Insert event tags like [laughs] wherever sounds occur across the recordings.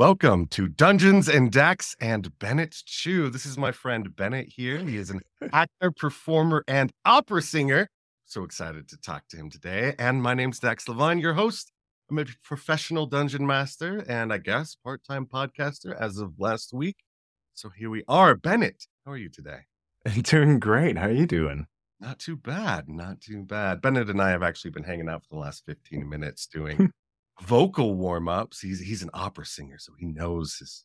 Welcome to Dungeons and Dax and Bennett Chew. This is my friend Bennett here. He is an actor, performer, and opera singer. So excited to talk to him today. And my name's Dax Levine, your host. I'm a professional dungeon master and I guess part time podcaster as of last week. So here we are. Bennett, how are you today? [laughs] Doing great. How are you doing? Not too bad. Not too bad. Bennett and I have actually been hanging out for the last 15 minutes doing [laughs] vocal warm ups. He's he's an opera singer, so he knows his.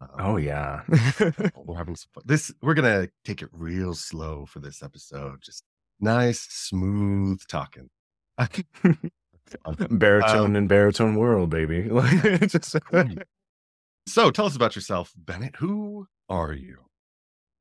Um, oh yeah, [laughs] we're having some fun. This we're gonna take it real slow for this episode. Just nice, smooth talking. [laughs] [laughs] baritone um, and baritone world, baby. just... so tell us about yourself, Bennett. Who are you?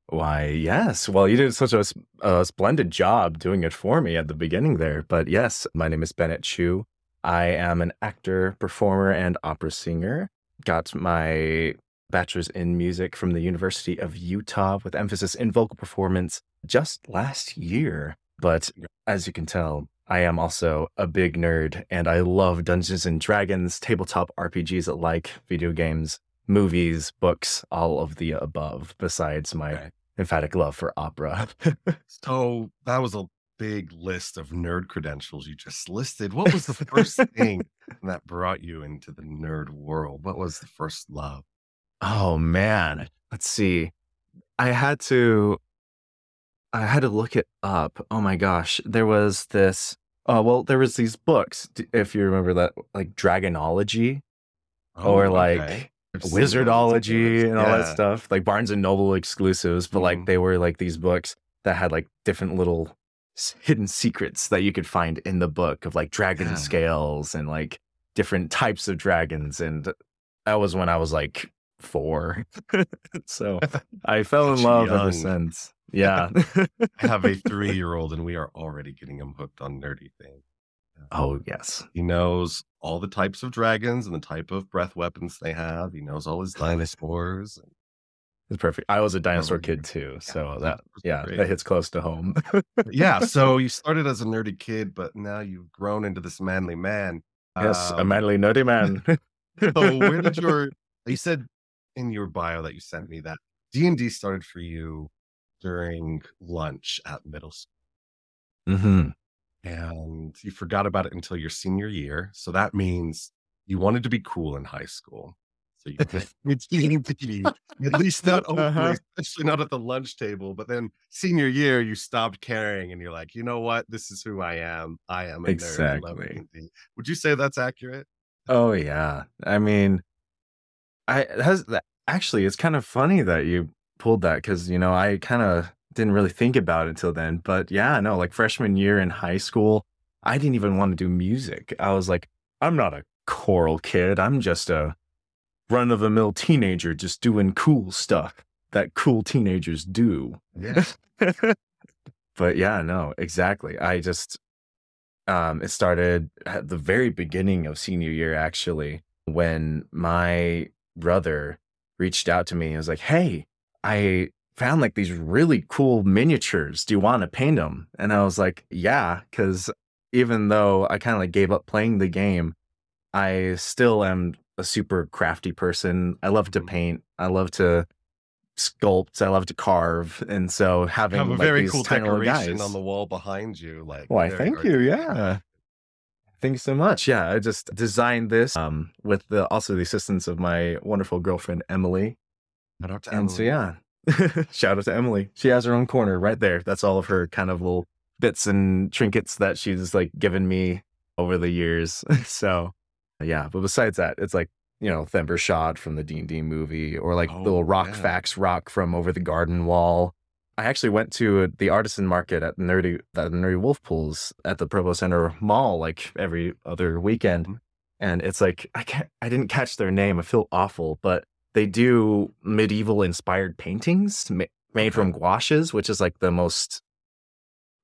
Why, yes. Well, you did such a, a, splendid job doing it for me at the beginning there. But yes, my name is Bennett Chew. I am an actor, performer, and opera singer. Got my bachelor's in music from the University of Utah with emphasis in vocal performance just last year. But as you can tell, I am also a big nerd and I love Dungeons and Dragons, tabletop RPGs like video games, movies, books, all of the above, besides my emphatic love for opera. [laughs] so that was a big list of nerd credentials you just listed. What was the first [laughs] thing that brought you into the nerd world? What was the first love? Oh man, let's see. I had to I had to look it up. Oh my gosh, there was this uh well there was these books if you remember that like Dragonology oh, or like okay. Wizardology and all yeah. that stuff, like Barnes and Noble exclusives, but mm-hmm. like they were like these books that had like different little hidden secrets that you could find in the book of like dragon yeah. scales and like different types of dragons. And that was when I was like four. [laughs] so [laughs] I fell in love young. ever since. Yeah. [laughs] I have a three year old and we are already getting him hooked on nerdy things. Oh, yes. He knows all the types of dragons and the type of breath weapons they have. He knows all his dinosaurs. And it's perfect. I was a dinosaur kid too, so that yeah, that hits close to home. yeah, so you [laughs] started as a nerdy kid, but now you've grown into this manly man. Yes, um, a manly nerdy man. [laughs] so where did [laughs] your you said in your bio that you sent me that D and D started for you during lunch at middle school. Mm-hmm. And you forgot about it until your senior year. So that means you wanted to be cool in high school. So you [laughs] it's eating at least not uh-huh. especially not at the lunch table. But then senior year, you stopped caring, and you're like, you know what? This is who I am. I am exactly. Would you say that's accurate? Oh yeah. I mean, I has actually. It's kind of funny that you pulled that because you know I kind of didn't really think about it until then. But yeah, no, like freshman year in high school, I didn't even want to do music. I was like, I'm not a choral kid. I'm just a run of the mill teenager just doing cool stuff that cool teenagers do. Yeah. [laughs] but yeah, no, exactly. I just um it started at the very beginning of senior year actually when my brother reached out to me and was like, "Hey, I found like these really cool miniatures. Do you want to paint them?" And I was like, "Yeah," cuz even though I kind of like gave up playing the game, I still am a super crafty person. I love to mm-hmm. paint. I love to sculpt. I love to carve, and so having have a like, very cool decoration guys, on the wall behind you, like why? Thank you. Yeah. Thank you so much. Yeah, I just designed this um, with the also the assistance of my wonderful girlfriend Emily. Shout out to and Emily. so yeah, [laughs] shout out to Emily. She has her own corner right there. That's all of her kind of little bits and trinkets that she's like given me over the years. [laughs] so yeah, but besides that, it's like you know Themberchaud from the D and D movie, or like oh, little rock yeah. facts rock from over the garden wall. I actually went to the artisan market at Nerdy at Nerdy Wolf Pools at the Provo Center Mall like every other weekend, mm-hmm. and it's like I can't I didn't catch their name. I feel awful, but they do medieval inspired paintings ma- made from gouaches, which is like the most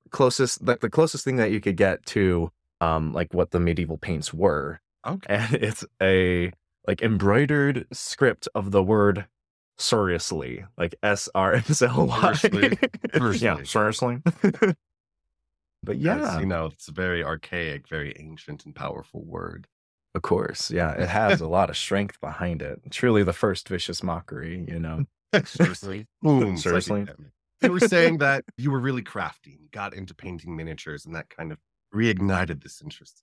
closest like the closest thing that you could get to um like what the medieval paints were Okay. And it's a like embroidered script of the word seriously, like S R S L Y. [laughs] Yeah, seriously. [laughs] but yeah, you know, it's a very archaic, very ancient and powerful word. Of course. Yeah. It has a [laughs] lot of strength behind it. Truly the first vicious mockery, you know? Seriously. Boom. Seriously. You were saying that you were really crafty and got into painting miniatures and that kind of reignited this interest.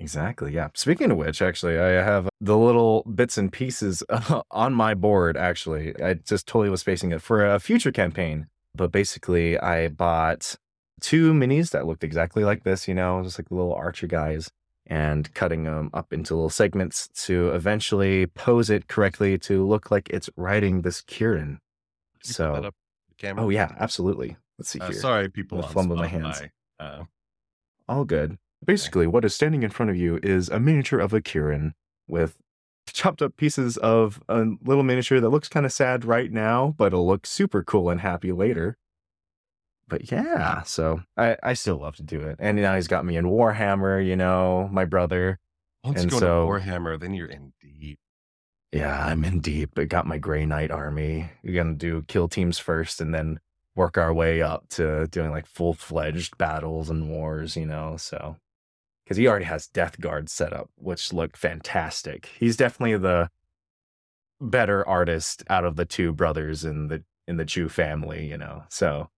Exactly. Yeah. Speaking of which, actually, I have the little bits and pieces [laughs] on my board. Actually, I just totally was spacing it for a future campaign. But basically, I bought two minis that looked exactly like this, you know, just like little archer guys, and cutting them up into little segments to eventually pose it correctly to look like it's riding this Kirin. So, oh, yeah, absolutely. Let's see Uh, here. sorry, people. I'm on fumbling my hands. Uh, All good. Basically, what is standing in front of you is a miniature of a Kirin with chopped up pieces of a little miniature that looks kind of sad right now, but it'll look super cool and happy later. But yeah, so I, I still love to do it. And now he's got me in Warhammer, you know, my brother. once And you go so- to Warhammer, then you're in deep. Yeah, I'm in deep. I got my Grey Knight army. We're gonna do kill teams first and then work our way up to doing like full fledged battles and wars, you know. So because he already has Death Guard set up, which looked fantastic. He's definitely the better artist out of the two brothers in the in the Chew family, you know. So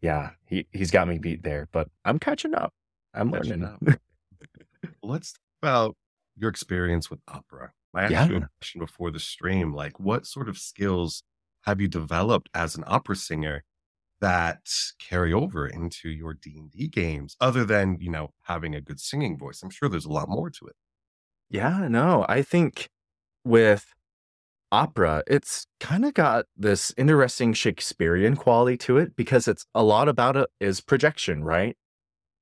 yeah, he he's got me beat there, but I'm catching up. I'm Catching learning. up. [laughs] Let's talk about your experience with opera. I asked you a question before the stream. Like, what sort of skills have you developed as an opera singer that carry over into your D and D games, other than you know having a good singing voice? I'm sure there's a lot more to it. Yeah, no, I think with opera, it's kind of got this interesting Shakespearean quality to it because it's a lot about it is projection, right?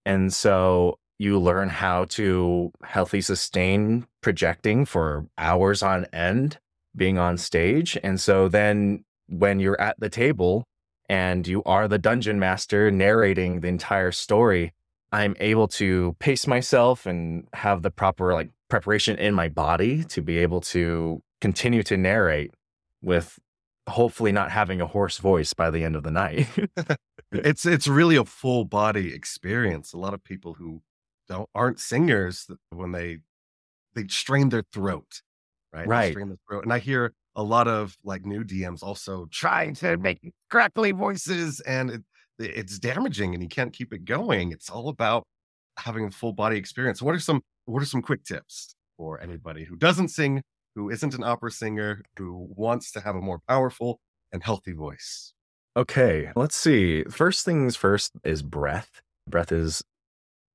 And so you learn how to healthy sustain projecting for hours on end being on stage. And so then when you're at the table and you are the dungeon master narrating the entire story, I'm able to pace myself and have the proper like preparation in my body to be able to continue to narrate with hopefully not having a hoarse voice by the end of the night. [laughs] It's it's really a full body experience. A lot of people who don't aren't singers when they they strain their throat, right? They Right. strain their throat, and I hear a lot of like new DMs also trying to make crackly voices, and it, it's damaging, and you can't keep it going. It's all about having a full body experience. What are some what are some quick tips for anybody who doesn't sing, who isn't an opera singer, who wants to have a more powerful and healthy voice? Okay, let's see. First things first is breath. Breath is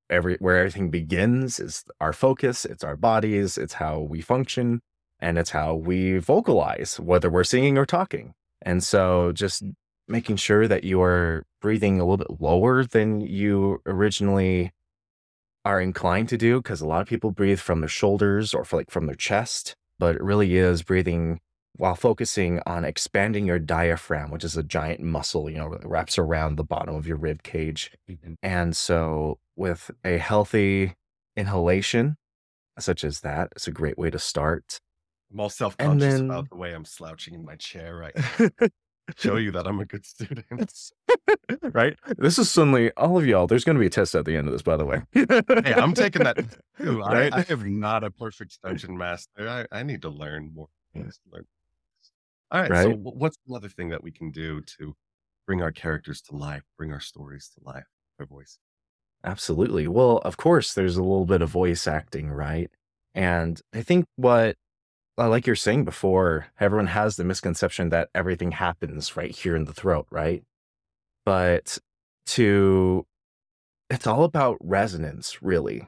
every where everything begins is our focus, it's our bodies, it's how we function, and it's how we vocalize, whether we're singing or talking. And so just mm. making sure that you are breathing a little bit lower than you originally are inclined to do, because a lot of people breathe from their shoulders or for like from their chest, but it really is breathing while focusing on expanding your diaphragm, which is a giant muscle, you know, that wraps around the bottom of your rib cage. Mm-hmm. And so, with a healthy inhalation, such as that, it's a great way to start. I'm all self conscious then- about the way I'm slouching in my chair right now. [laughs] Show you that I'm a good student. [laughs] right? This is suddenly all of y'all. There's going to be a test at the end of this, by the way. hey, I'm taking that [laughs] too. I, Right? I am not a perfect dungeon master. I, I need to learn more. Learn. All right. So, Right. wh- what's another thing that we can do to bring our characters to life, bring our stories to life, their voice? Absolutely. Well, of course, there's a little bit of voice acting, right? And I think what, like you're saying before, everyone has the misconception that everything happens right here in the throat, right? But to, it's all about resonance, really.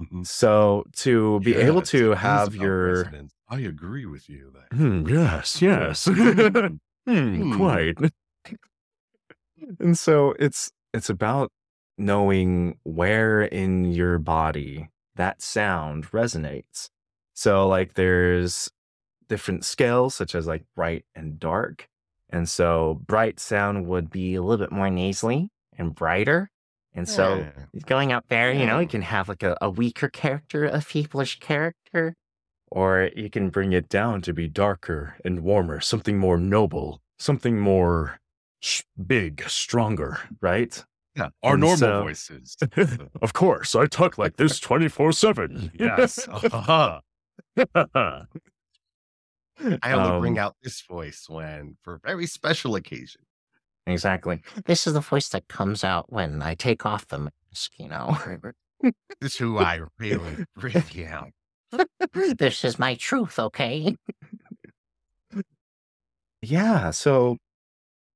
Mhm. So to be able Yes, it to have your, resonance. I agree with you. Hmm, yes, yes. [laughs] Hmm. Hmm, quite. [laughs] and so it's it's about knowing where in your body that sound resonates. So like there's different scales such as like bright and dark. And so bright sound would be a little bit more nasally and brighter. And so Yeah. going up there, you know, you can have like a, a weaker character, a feebleish character, or you can bring it down to be darker and warmer, something more noble, something more sh- big, stronger, right? Yeah, our And normal so- voices. [laughs] of course, I talk like this [laughs] 24 7. yes. [laughs] Uh-huh. [laughs] I only bring Um, out this voice when for a very special occasion. Exactly. This is the voice that comes out when I take off the mask, you know. This is who I really, [laughs] really am. this is my truth, okay? Yeah. So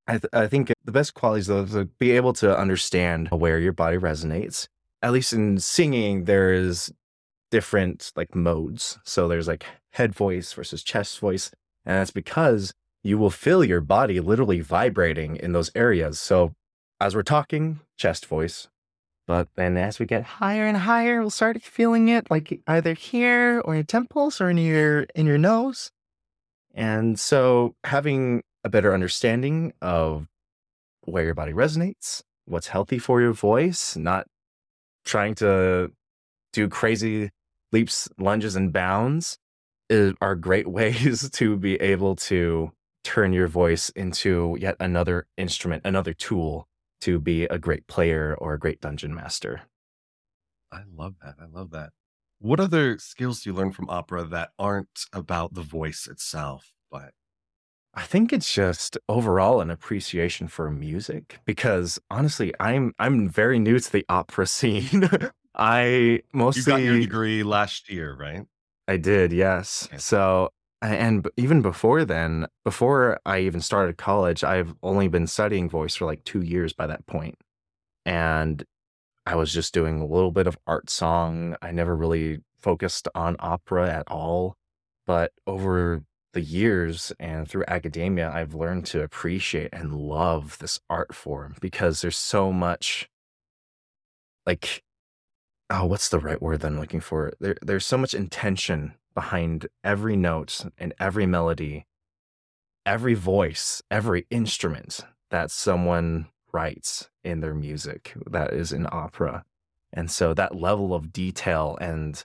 I, th- I think the best qualities though to be able to understand where your body resonates. At least in singing, there is different like modes. So there's like head voice versus chest voice. And that's because you will feel your body literally vibrating in those areas. So as we're talking, chest voice. But then as we get higher and higher, we'll start feeling it like either here or in your temples or in your in your nose. And so having a better understanding of where your body resonates, what's healthy for your voice, not trying to do crazy leaps, lunges, and bounds is, are great [laughs] ways to be able to turn your voice into yet another instrument, another tool to be a great player or a great dungeon master. I love that. I love that. What other skills do you learn from opera that aren't about the voice itself, but I think it's just overall an appreciation for music because honestly, I'm I'm very new to the opera scene. [laughs] I you mostly got your degree last year, right? I did, yes. Okay. So and even before then, before I even started college, I've only been studying voice for like 2 years by that point. And I was just doing a little bit of art song. I never really focused on opera at all. But over the years and through academia, I've learned to appreciate and love this art form because there's so much like oh, what's the right word that I'm looking for? There, there's so much intention behind every note and every melody, every voice, every instrument that someone writes in their music that is in opera. And so that level of detail and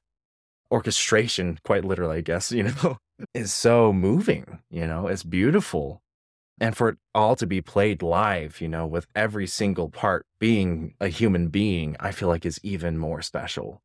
orchestration, quite literally, I guess, [laughs] you know, is so moving, you know, it's beautiful. And for it all to be played live, you know, with every single part being a human being, I feel like is even more special.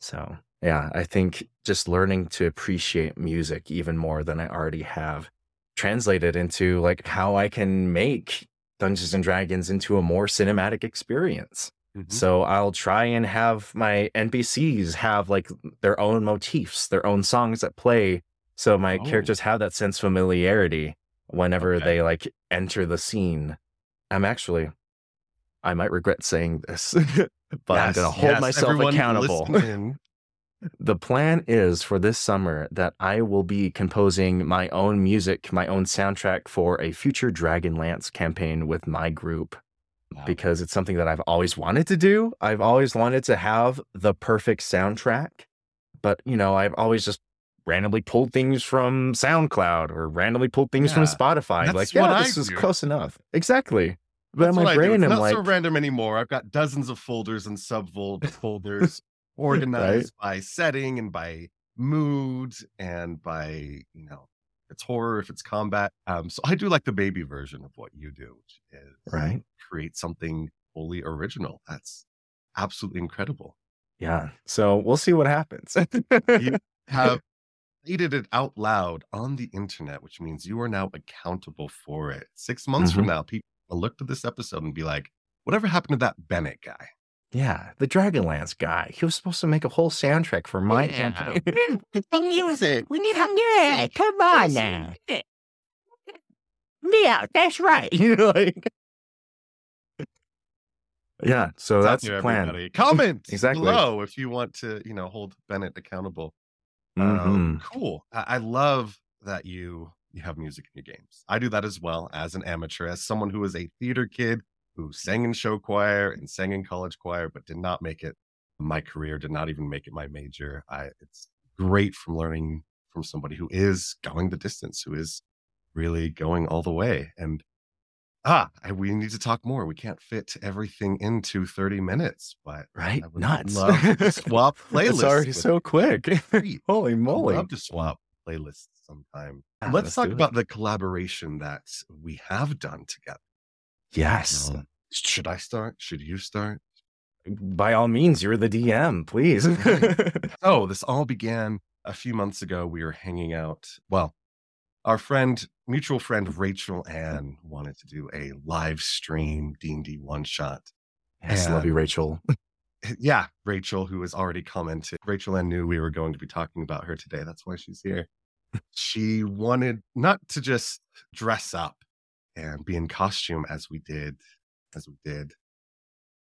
So, yeah, I think just learning to appreciate music even more than I already have translated into like how I can make Dungeons and Dragons into a more cinematic experience. Mhm. So I'll try and have my NPCs have like their own motifs, their own songs that play. So my Oh. characters have that sense of familiarity whenever Okay. they like enter the scene. I'm actually, I might regret saying this, [laughs] but I'm going to hold yes, myself accountable. [laughs] The plan is for this summer that I will be composing my own music, my own soundtrack for a future Dragonlance campaign with my group Wow. because it's something that I've always wanted to do. I've always wanted to have the perfect soundtrack, but you know, I've always just randomly pulled things from SoundCloud or randomly pulled things from Spotify. that's like, yeah, I this is do. close enough. Exactly. But That's my I brain, It's I'm not like, so random anymore. I've got dozens of folders and subfold folders [laughs] organized by setting and by mood and by you know it's horror if it's combat. Um, so I do like the baby version of what you do, which is right? create something fully original. That's absolutely incredible. Yeah. So we'll see what happens. You [laughs] have tweeted it out loud on the internet, which means you are now accountable for it. Six months from Mhm. now, people will look to this episode and be like, "Whatever happened to that Bennett guy?" yeah, the Dragonlance guy. He was supposed to make a whole soundtrack for my Yeah. campaign. The [laughs] music. We need some music. Come on now. [laughs] Yeah, that's right. [laughs] you know, like, yeah. So It's that's there, the plan. Comment Exactly. below if you want to, you know, hold Bennett accountable. Um, Mhm. cool. I, I love that you you have music in your games. I do that as well as an amateur, as someone who is a theater kid who sang in show choir and sang in college choir, but did not make it my career, did not even make it my major. I it's great from learning from somebody who is going the distance, who is really going all the way. And ah, we need to talk more. We can't fit everything into 30 minutes, but Right? Nuts. swap [laughs] playlists. it's already so quick. [laughs] Holy I'd moly. love to swap playlists sometime. Yeah, let's let's talk about the collaboration that we have done together. Yes. Um, Should I start? Should you start? By all means, you're the DM, please. [laughs] oh, this all began a few months ago. We were hanging out. Well, our friend, mutual friend Rachel Ann, wanted to do a live stream D and D one shot. yes, love you, Rachel. [laughs] yeah, Rachel, who has already commented. Rachel Ann knew we were going to be talking about her today. That's why she's here. she wanted not to just dress up and be in costume as we did, as we did.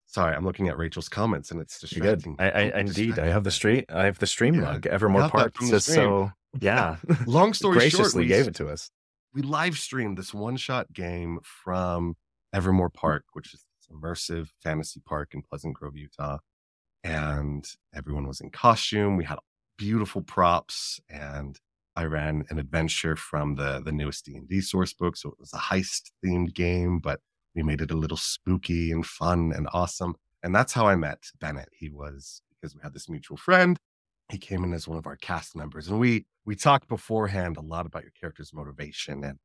Sorry, I'm looking at Rachel's comments and it's distracting. I, I indeed, I have the street. I have the stream Yeah, mug. Evermore got that Park from the just stream. so yeah, [laughs] Long [laughs] story short, graciously gave it to us. We live streamed this one shot game from Evermore hmm. Park, which is this immersive fantasy park in Pleasant Grove, Utah. And everyone was in costume. We had beautiful props and I ran an adventure from the the newest D&D source book. So it was a heist themed game, but we made it a little spooky and fun and awesome. And that's how I met Bennett. He was because we had this mutual friend. He came in as one of our cast members and we we talked beforehand a lot about your character's motivation and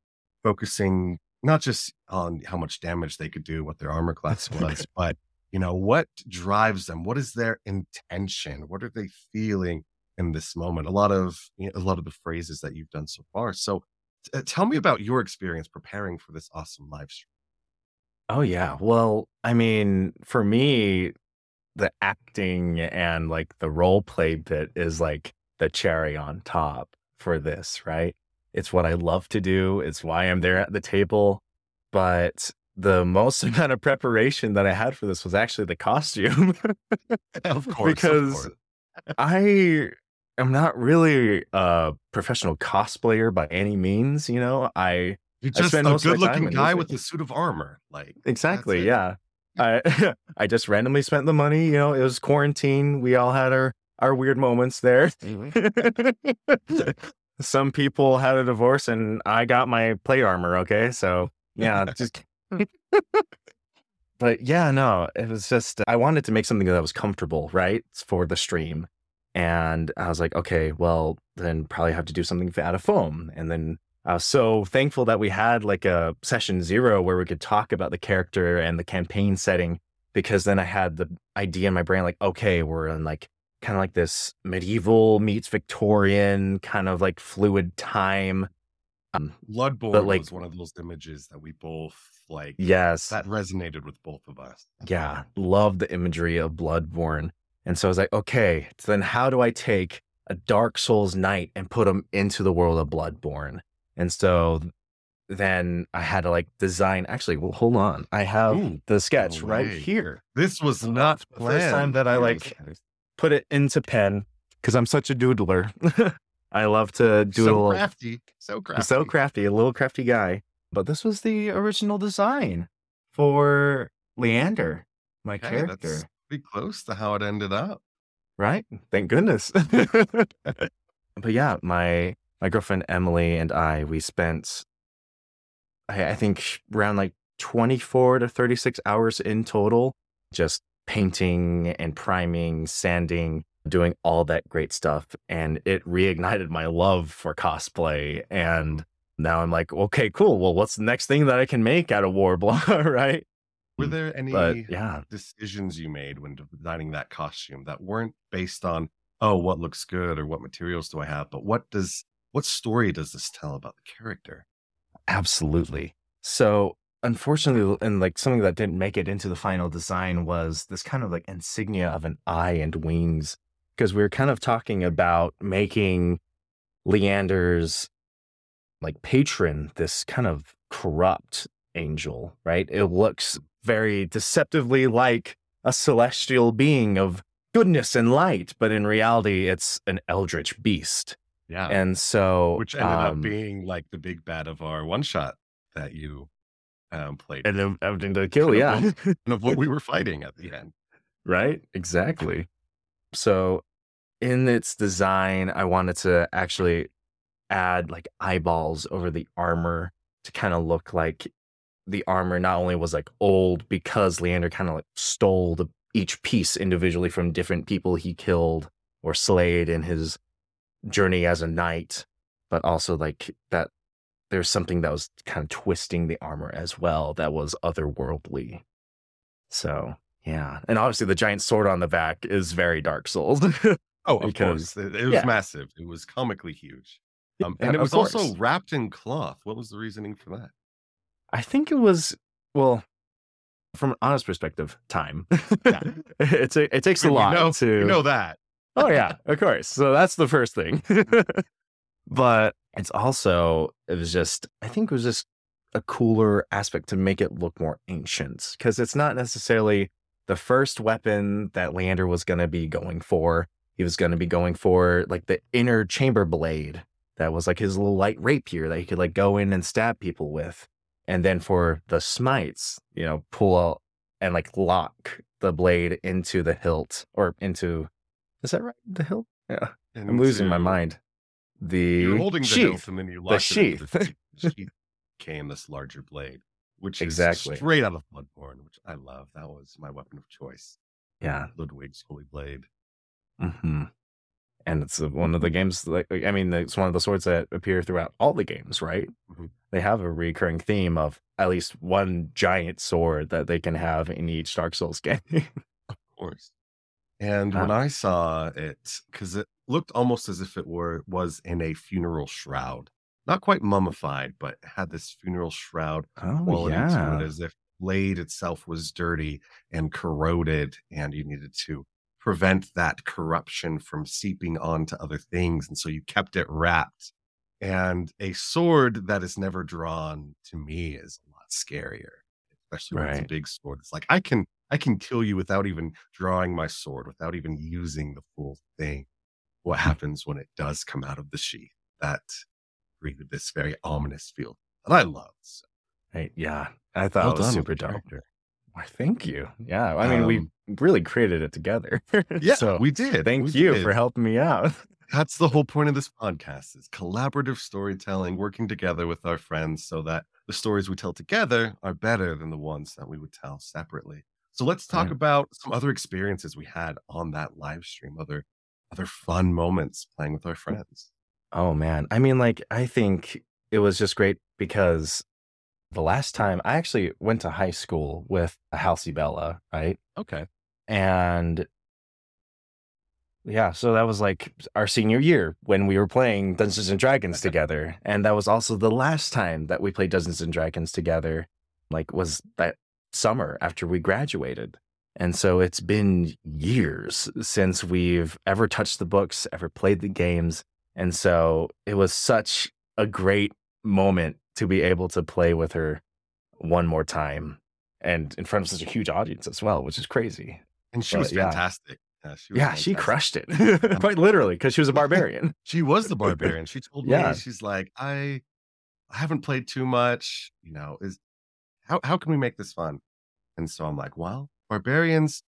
focusing not just on how much damage they could do, what their armor class was, [laughs] but you know what drives them what is their intention what are they feeling in this moment? A lot of you know, a lot of the phrases that you've done so far. So t- uh, tell me about your experience preparing for this awesome live stream. Oh yeah. Well, I mean, for me, the acting and like the role play bit is like the cherry on top for this, right? It's what I love to do. It's why I'm there at the table. But the most [laughs] amount of preparation that I had for this was actually the costume. [laughs] of [laughs] course because I am not really a professional cosplayer by any means, you know. I you're just a of good looking guy with a suit of armor like Exactly. Yeah. I [laughs] I just randomly spent the money. You know, it was quarantine. We all had our our weird moments there. Mm-hmm. [laughs] Some people had a divorce, and I got my play armor. Okay, so yeah, [laughs] just. but yeah, no, it was just I wanted to make something that was comfortable, right, for the stream, and I was like, okay, well, then probably have to do something out of foam, and then I was so thankful that we had like a session zero where we could talk about the character and the campaign setting because then I had the idea in my brain like, okay, we're in like kind of like this medieval meets Victorian kind of like fluid time. Um, bloodborne But, like- was one of those images that we both like yes, that resonated with both of us yeah, love the imagery of Bloodborne. And so I was like, okay, so then how do I take a Dark Souls knight and put him into the world of Bloodborne? And so then I had to like design. Actually, well, hold on. I have Ooh, the sketch no right here. this was not The first time that I like put it into pen because I'm such a doodler. [laughs] I love to doodle. so crafty so crafty so crafty, a little crafty guy. But this was the original design for Leander, my Okay, character. that's pretty close to how it ended up right? Thank goodness. [laughs] but yeah, my my girlfriend Emily and I we spent I, I think around like 24 to 36 hours in total just painting and priming, sanding, doing all that great stuff and it reignited my love for cosplay and now I'm like, okay, cool. Well, what's the next thing that I can make out of Worbla, [laughs] right? Were there any But yeah, decisions you made when designing that costume that weren't based on, oh, what looks good or what materials do I have, but what does what story does this tell about the character? Absolutely. So, unfortunately, and like something that didn't make it into the final design was this kind of like insignia of an eye and wings, because we were kind of talking about making Leander's like patron this kind of corrupt angel, right? It looks very deceptively like a celestial being of goodness and light, but in reality, it's an eldritch beast. Yeah. And so, Which ended um, up being like the big bad of our one shot that you um, played. and then everything to kill, yeah. of and [laughs] of what we were fighting at the end. right? Exactly. So, in its design, I wanted to actually add like eyeballs over the armor to kind of look like the armor not only was like old because Leander kind of like stole the, each piece individually from different people he killed or slayed in his journey as a knight, but also like that there's something that was kind of twisting the armor as well that was otherworldly. So yeah, and obviously the giant sword on the back is very Dark Souls. [laughs] Oh, of Because- course. It, it was yeah. massive. It was comically huge. Um, and it was also wrapped in cloth. What was the reasoning for that? I think it was well, from an honest perspective, time. Yeah. [laughs] it's a, it takes a lot know, to we know that. Oh yeah, of course. So that's the first thing. [laughs] but it's also it was just I think it was just a cooler aspect to make it look more ancient because it's not necessarily the first weapon that Leander was going to be going for. He was going to be going for like the inner chamber blade that was like his little light rapier that he could like go in and stab people with. And then for the smites, you know, pull out and like lock the blade into the hilt or into is that right? The hilt? Yeah. I'm losing my mind. The You're holding the sheath. hilt and then you locked it sheath. The sheath. [laughs] The sheath became this larger blade, which Exactly. straight out of Bloodborne, which I love. That was my weapon of choice. Yeah. Ludwig's holy blade. Mm-hmm. And it's one of the games, like, I mean, it's one of the swords that appear throughout all the games, right? Mhm. They have a recurring theme of at least one giant sword that they can have in each Dark Souls [laughs] game. Of course. And when. I saw it, because it looked almost as if it were was in a funeral shroud, not quite mummified, but had this funeral shroud oh, quality to it, as if blade itself was dirty and corroded, and you needed to prevent that corruption from seeping onto other things, and so you kept it wrapped. And a sword that is never drawn to me is a lot scarier, especially when it's a big sword. It's like I can I can kill you without even drawing my sword, without even using the full thing. What happens when it does come out of the sheath? That created this very ominous feel that I love. So, Right, yeah. I thought well it was done super character. Why, thank you. Yeah. I mean, we Um, really created it together. [laughs] Yeah, so we did. thank We you did. for helping me out. [laughs] That's the whole point of this podcast is collaborative storytelling, working together with our friends so that the stories we tell together are better than the ones that we would tell separately. So let's talk Right. about some other experiences we had on that live stream, other other fun moments playing with our friends. Oh man. I mean, like, I think it was just great because the last time I actually went to high school with a Halsey Bella, right? Okay. And yeah, so that was like our senior year when we were playing Dungeons and Dragons together. And that was also the last time that we played Dungeons and Dragons together, like, was that summer after we graduated. And so it's been years since we've ever touched the books, ever played the games. And so it was such a great moment to be able to play with her one more time and in front of such a huge audience as well, which is crazy. And she But, was fantastic. Yeah, she, Yeah, she crushed it [laughs] [laughs] quite literally because she was a [laughs] barbarian. She was the barbarian. She told Yeah. me, she's like, I I haven't played too much, you know, is how how can we make this fun? And so I'm like, well, barbarians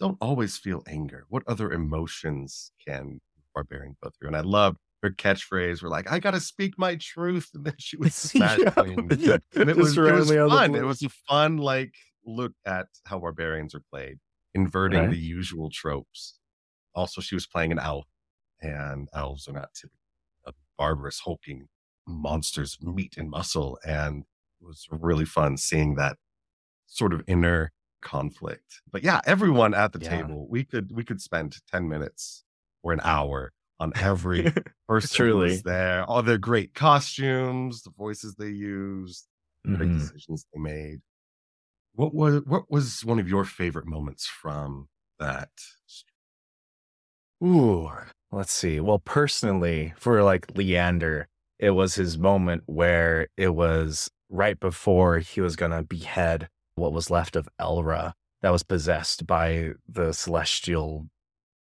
don't always feel anger. What other emotions can barbarian go through? And I loved her catchphrase. We're like, I gotta speak my truth. And then she would smash Yeah. Yeah, And it was, it was randomly out of the fun. It was a fun, like, look at how barbarians are played, inverting Right. the usual tropes. Also, she was playing an elf, and elves are not typically uh, barbarous, hulking monsters meat and muscle. And it was really fun seeing that sort of inner conflict. But yeah, everyone at the Yeah. table, we could we could spend 10 minutes or an hour on [laughs] every person who Truly. was there, all their great costumes, the voices they used, the big Mhm. decisions they made. What was what was one of your favorite moments from that? Ooh, let's see. Well, personally, for like Leander, it was his moment where it was right before he was going to behead what was left of Elra that was possessed by the celestial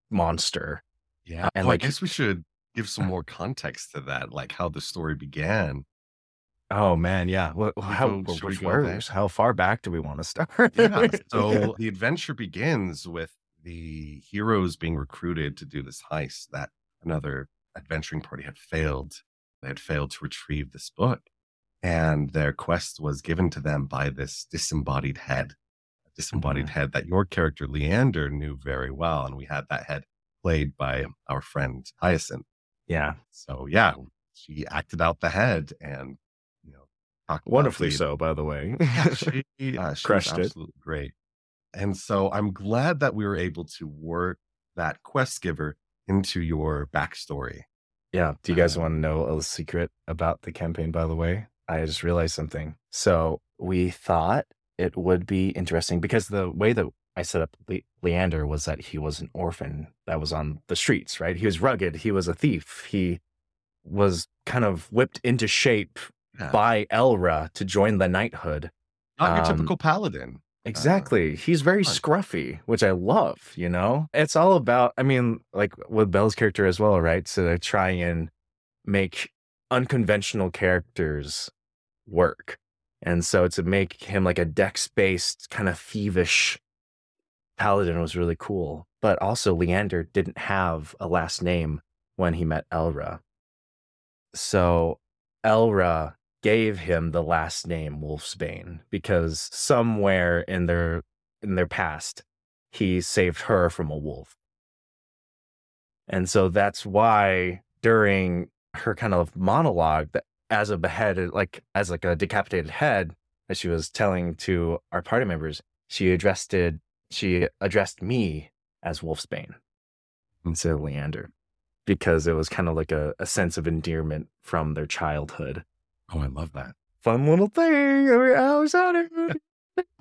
monster. Yeah, and Oh, like- I guess we should give some [laughs] more context to that, like how the story began. Oh man, yeah. Well, how we which go there? How far back do we want to start? Yeah, [laughs] so [laughs] the adventure begins with the heroes being recruited to do this heist that another adventuring party had failed. They had failed to retrieve this book, and their quest was given to them by this disembodied head, a disembodied mm-hmm. head that your character Leander knew very well, and we had that head played by our friend Hyacinth. yeah, So yeah, she acted out the head, and you know, talked about wonderfully so, by the way. [laughs] yeah, she, uh, she Crushed it. absolutely great. And so I'm glad that we were able to work that quest giver into your backstory. Yeah. Do you guys Uh, want to know a secret about the campaign, by the way? I just realized something. So we thought it would be interesting because the way that I set up Le- Leander was that he was an orphan that was on the streets, right? He was rugged. He was a thief. He was kind of whipped into shape Yeah. by Elra to join the knighthood. Not your um, typical paladin. Exactly. He's very fun. scruffy, which I love, you know? It's all about, I mean, like with Belle's character as well, right? So they try and make unconventional characters work. And so to make him like a dex based, kind of thievish paladin was really cool. But also, Leander didn't have a last name when he met Elra. So Elra gave him the last name Wolfsbane because somewhere in their in their past he saved her from a wolf. And so that's why during her kind of monologue that as a beheaded like as like a decapitated head that she was telling to our party members, she addressed it she addressed me as Wolfsbane instead of Leander because it was kind of like a, a sense of endearment from their childhood Oh, I love that. fun little thing. I was out of it.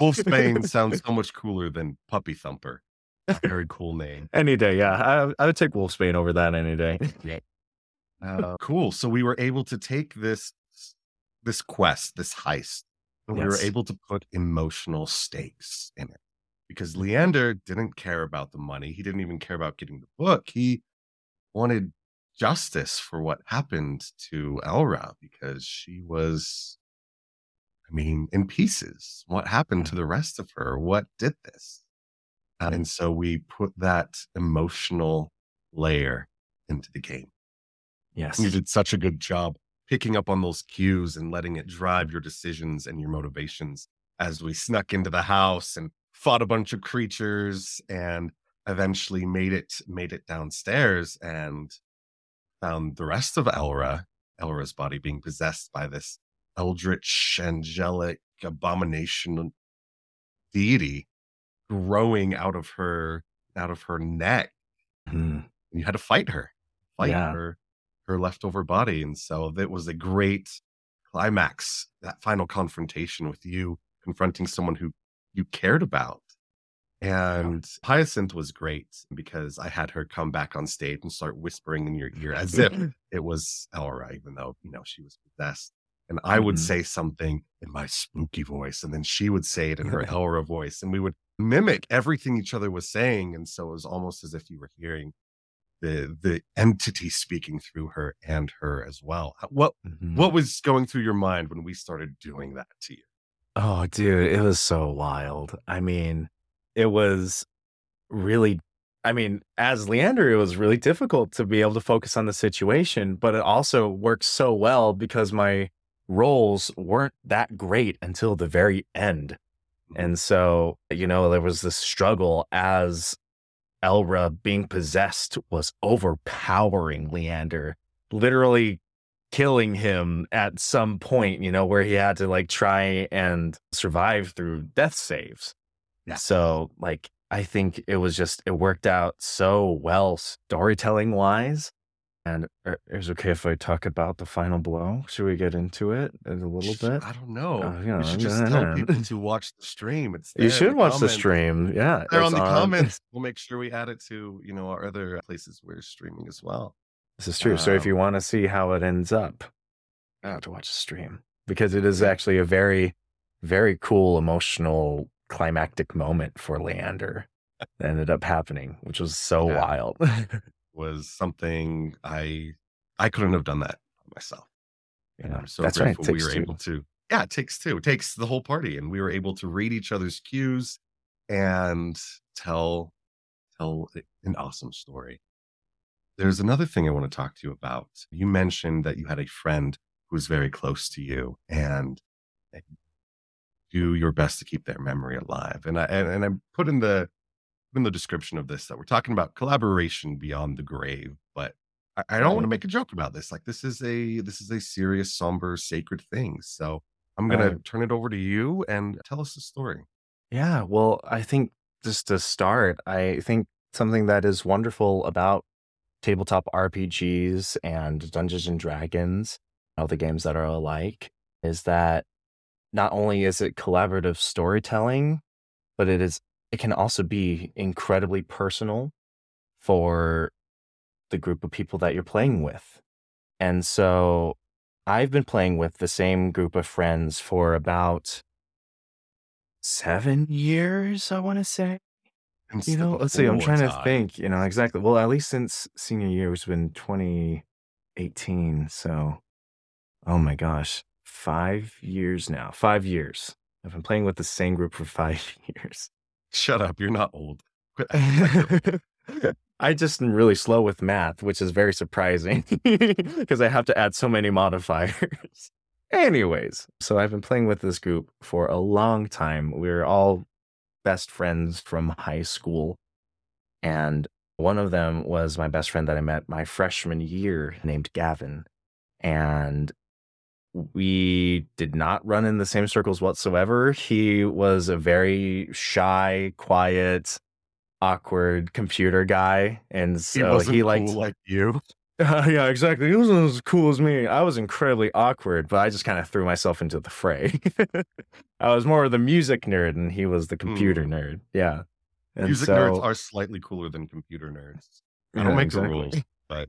Wolfsbane [laughs] sounds so much cooler than Puppy Thumper. Very cool name. any day. Yeah, I, I would take Wolfsbane over that any day. Uh, cool. So we were able to take this this quest, this heist, and we were able to put emotional stakes in it. Because Leander didn't care about the money. He didn't even care about getting the book. He wanted justice for what happened to Elra because she was, I mean, in pieces. What happened to mm-hmm. the rest of her? What did this? Mm-hmm. And so we put that emotional layer into the game. Yes. You did such a good job picking up on those cues and letting it drive your decisions and your motivations as we snuck into the house and fought a bunch of creatures and eventually made it made it downstairs and found the rest of Elra, Elra's body being possessed by this eldritch angelic abomination deity growing out of her out of her neck Mhm. you had to fight her, fight Yeah. her, her leftover body. And so it was a great climax, that final confrontation with you confronting someone who you cared about. And Hyacinth was great because I had her come back on stage and start whispering in your ear as if [laughs] it was Elra, even though, you know, she was possessed. And I would Mhm. say something in my spooky voice, and then she would say it in her [laughs] Elra voice, and we would mimic everything each other was saying. And so it was almost as if you were hearing the the entity speaking through her and her as well. What Mhm. what was going through your mind when we started doing that to you? Oh, dude, it was so wild. I mean, it was really, I mean, as Leander, it was really difficult to be able to focus on the situation, but it also worked so well because my rolls weren't that great until the very end. Mm-hmm. And so, you know, there was this struggle as Elra being possessed was overpowering Leander, literally killing him at some point, you know, where he had to like try and survive through death saves. Yeah. So, like, I think it was just, it worked out so well storytelling wise. And uh, is okay if I talk about the final blow? Should we get into it a little bit? I don't know. Oh, you know, should just tell people to watch the stream. It's there You should the watch the stream. Yeah. There it's on the [laughs] comments. We'll make sure we add it to you know our other places we're streaming as well. This is true. so if Um, you want to see how it ends up, you have to watch the stream because it is actually a very, very cool, emotional, climactic moment for Leander [laughs] that ended up happening, which was so Yeah. wild. [laughs] Was something I I couldn't have done that myself. And Yeah, I'm so that's right. Grateful we were two. able to. Yeah, it takes two. It takes the whole party, and we were able to read each other's cues and tell tell an awesome story. There's another thing I want to talk to you about. You mentioned that you had a friend who was very close to you, and do your best to keep their memory alive. And I and, and I put in the in the description of this that we're talking about collaboration beyond the grave, but I, I don't want to make a joke about this. Like this is a this is a serious, somber, sacred thing. So I'm gonna Right. turn it over to you and tell us the story. Yeah, well, I think just to start, I think something that is wonderful about tabletop RPGs and Dungeons and Dragons, all the games that are alike, is that not only is it collaborative storytelling, but it is it can also be incredibly personal for the group of people that you're playing with. And so I've been playing with the same group of friends for about seven years, I want to say. You know, let's see, I'm trying to think, you know, exactly. Well, at least since senior year, it's been 2018. So, oh my gosh, five years now. Five years. I've been playing with the same group for five [laughs] years. Shut up. You're not [laughs] old. I just am really slow with math, which is very surprising [laughs] because I have to add so many modifiers. Anyways, so I've been playing with this group for a long time. We're all best friends from high school. And one of them was my best friend that I met my freshman year named Gavin. And we did not run in the same circles whatsoever. He was a very shy, quiet, awkward computer guy. And so he, he liked cool like you. uh, [laughs] yeah, exactly. He wasn't as cool as me. I was incredibly awkward, but I just kind of threw myself into the fray. [laughs] I was more of the music nerd, and he was the computer Mm. nerd. Yeah. And Music so, nerds are slightly cooler than computer nerds. I don't yeah, make exactly. the rules, but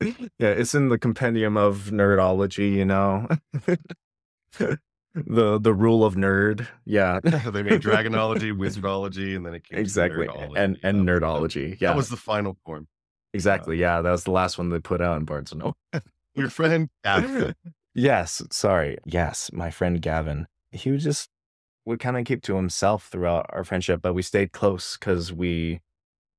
yeah, it's in the compendium of nerdology, you know. [laughs] the the rule of nerd. Yeah. [laughs] they made dragonology, [laughs] wizardology, and then it came to exactly. And and nerdology. Yeah. That was the final form. exactly. Yeah, that was the last one they put out in Barnes and Noble. Your friend Gavin. yes, sorry. Yes, my friend Gavin. He would just would kind of keep to himself throughout our friendship, but we stayed close because we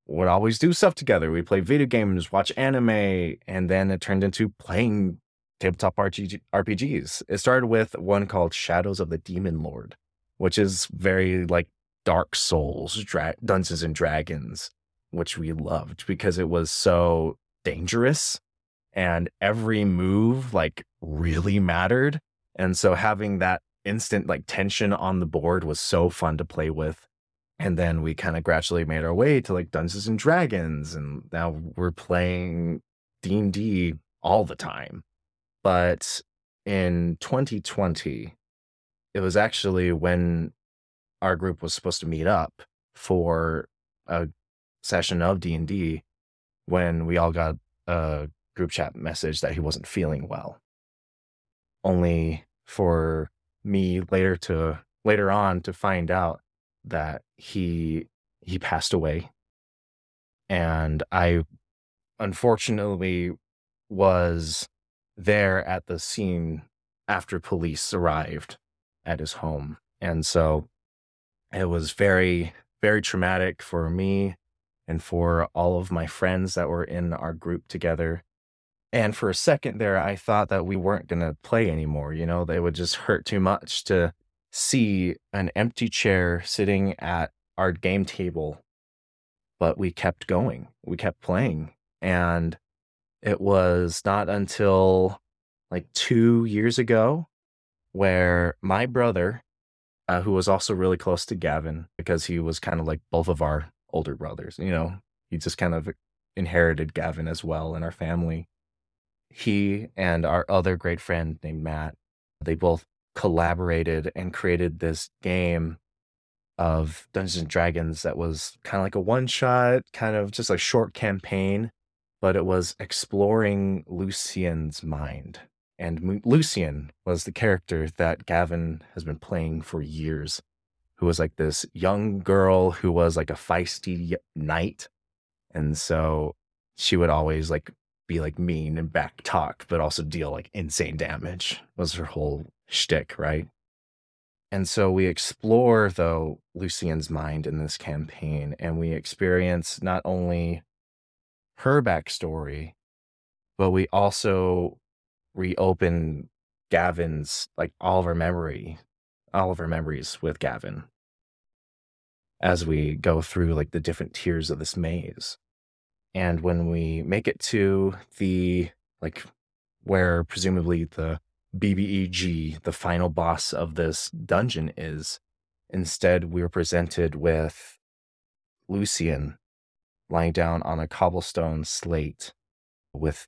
would always do stuff together. We play video games, watch anime, and then it turned into playing tabletop RPG- RPGs. It started with one called Shadows of the Demon Lord, which is very like Dark Souls, dra- Dungeons and Dragons, which we loved because it was so dangerous and every move like really mattered. And so having that instant like tension on the board was so fun to play with. And then we kind of gradually made our way to like Dungeons and Dragons and now we're playing D&D all the time. But in 2020 it was actually when our group was supposed to meet up for a session of D&D when we all got a group chat message that he wasn't feeling well. Only for me later to later on to find out that he he passed away. And I unfortunately was there at the scene after police arrived at his home. And so it was very, very traumatic for me and for all of my friends that were in our group together. And for a second there, I thought that we weren't going to play anymore. You know, they would just hurt too much to see an empty chair sitting at our game table. But we kept going, we kept playing. And it was not until like two years ago where my brother, uh, who was also really close to Gavin, because he was kind of like both of our older brothers, you know, he just kind of inherited Gavin as well in our family. He and our other great friend named Matt, they both collaborated and created this game of Dungeons and Dragons that was kind of like a one shot, kind of just a short campaign, but it was exploring Lucian's mind. And Mu- Lucian was the character that Gavin has been playing for years, who was like this young girl who was like a feisty knight. And so she would always like be like mean and back talk, but also deal like insane damage was her whole shtick, right? And so we explore, though, Lucian's mind in this campaign, and we experience not only her backstory, but we also reopen Gavin's, like all of her memory, all of her memories with Gavin as we go through like the different tiers of this maze. And when we make it to the, like, where presumably the BBEG, the final boss of this dungeon, is. Instead, we are presented with Lucian lying down on a cobblestone slate with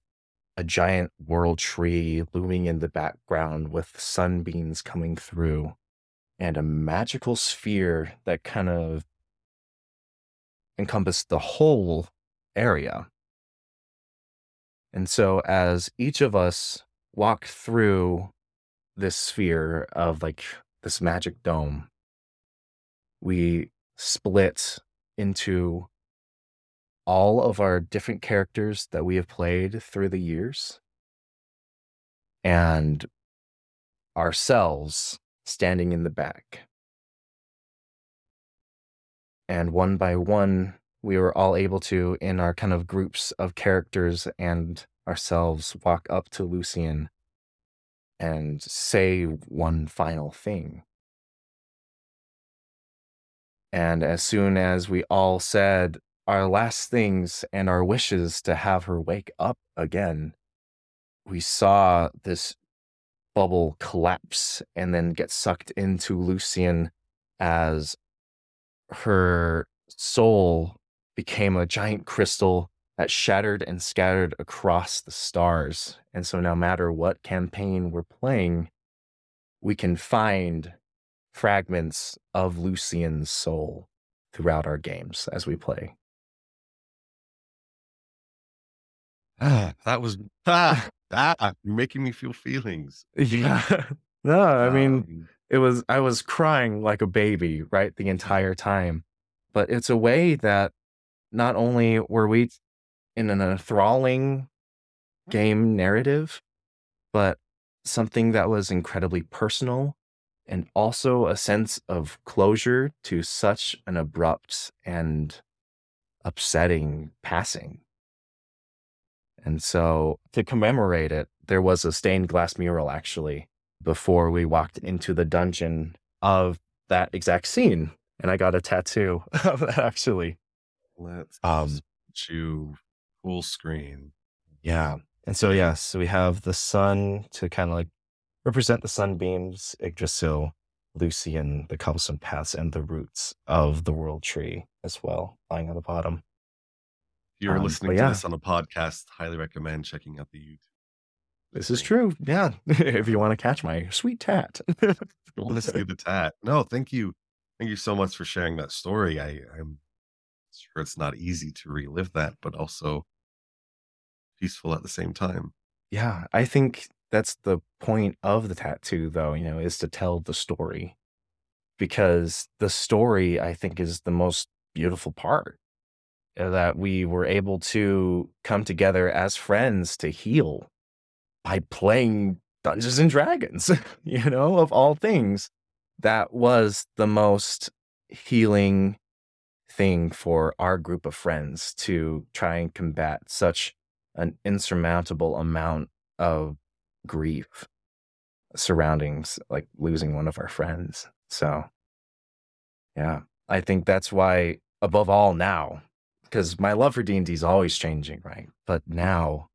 a giant world tree looming in the background with sunbeams coming through and a magical sphere that kind of encompassed the whole area. And so, as each of us walked through this sphere of like this magic dome, we split into all of our different characters that we have played through the years and ourselves standing in the back. And one by one, we were all able to, in our kind of groups of characters and ourselves, walk up to Lucian and say one final thing. And as soon as we all said our last things and our wishes to have her wake up again, we saw this bubble collapse and then get sucked into Lucian as her soul became a giant crystal that shattered and scattered across the stars. And so, no matter what campaign we're playing, we can find fragments of Lucian's soul throughout our games as we play. Ah, that was ah, [laughs] ah, you're making me feel feelings. Yeah. [laughs] [laughs] no, I mean, Um, it was, I was crying like a baby, right? The entire time. But it's a way that not only were we in an enthralling game narrative, but something that was incredibly personal and also a sense of closure to such an abrupt and upsetting passing. And so to commemorate it, there was a stained glass mural actually before we walked into the dungeon of that exact scene. And I got a tattoo [laughs] of that actually. let's Um, chew full screen. Yeah. And so, yes, so we have the sun to kind of like represent the sunbeams, Yggdrasil, Lucian, the cobblestone paths, and the roots of the world tree as well, lying on the bottom. If you're Um, listening but to yeah. this on a podcast, highly recommend checking out the YouTube. This is true. Yeah. [laughs] if you want to catch my sweet tat. [laughs] Let's see the tat. No, thank you. Thank you so much for sharing that story. I, I'm sure it's not easy to relive that, but also peaceful at the same time. yeah. I think that's the point of the tattoo, though, you know, is to tell the story. Because the story, I think, is the most beautiful part. That we were able to come together as friends to heal by playing Dungeons and Dragons, [laughs] you know, of all things. That was the most healing thing for our group of friends to try and combat such an insurmountable amount of grief surroundings like losing one of our friends. So, yeah, I think that's why above all now, because my love for D&D is always changing, right? But now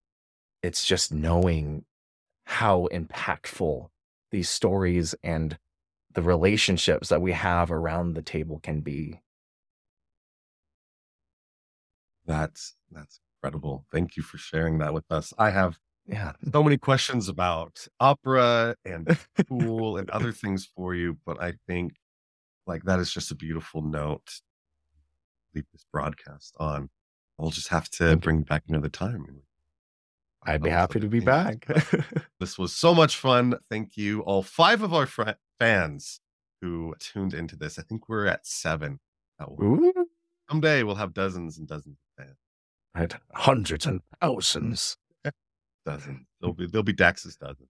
it's just knowing how impactful these stories and the relationships that we have around the table can be. That's that's incredible. Thank you for sharing that with us. I have Yeah. so many questions about opera and pool and other [laughs] things for you, but I think like that is just a beautiful note. to Leave this broadcast on. We'll just have to Thank you. bring back another time. I'd be oh, happy to be back. [laughs] This was so much fun. Thank you, all five of our fr- fans who tuned into this. I think we're at seven. Ooh. Someday we'll have dozens and dozens. Right. Hundreds and thousands. [laughs] Dozens. There'll be there'll be Dax's dozen.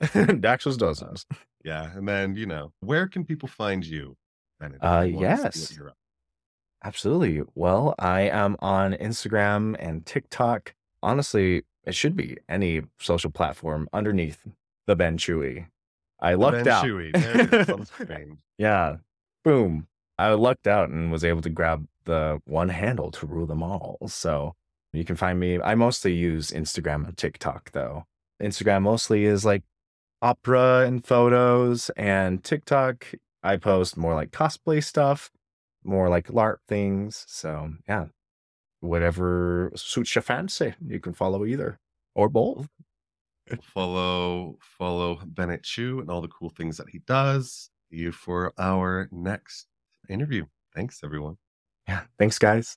[laughs] Dax's dozens. Yeah, and then you know where can people find you? Uh, they wanna see what yes. Absolutely. Well, I am on Instagram and TikTok. Honestly, it should be any social platform underneath the Ben Chewy. I lucked Ben out. Chewy, there it is on the screen. yeah. Boom. I lucked out and was able to grab the one handle to rule them all. So you can find me. I mostly use Instagram and TikTok though. Instagram mostly is like opera and photos, and TikTok, I post more like cosplay stuff. more like LARP things. So yeah, whatever suits your fancy, you can follow either or both. follow follow Bennett Chew and all the cool things that he does. See You for our next interview. Thanks, everyone. Yeah. Thanks, guys.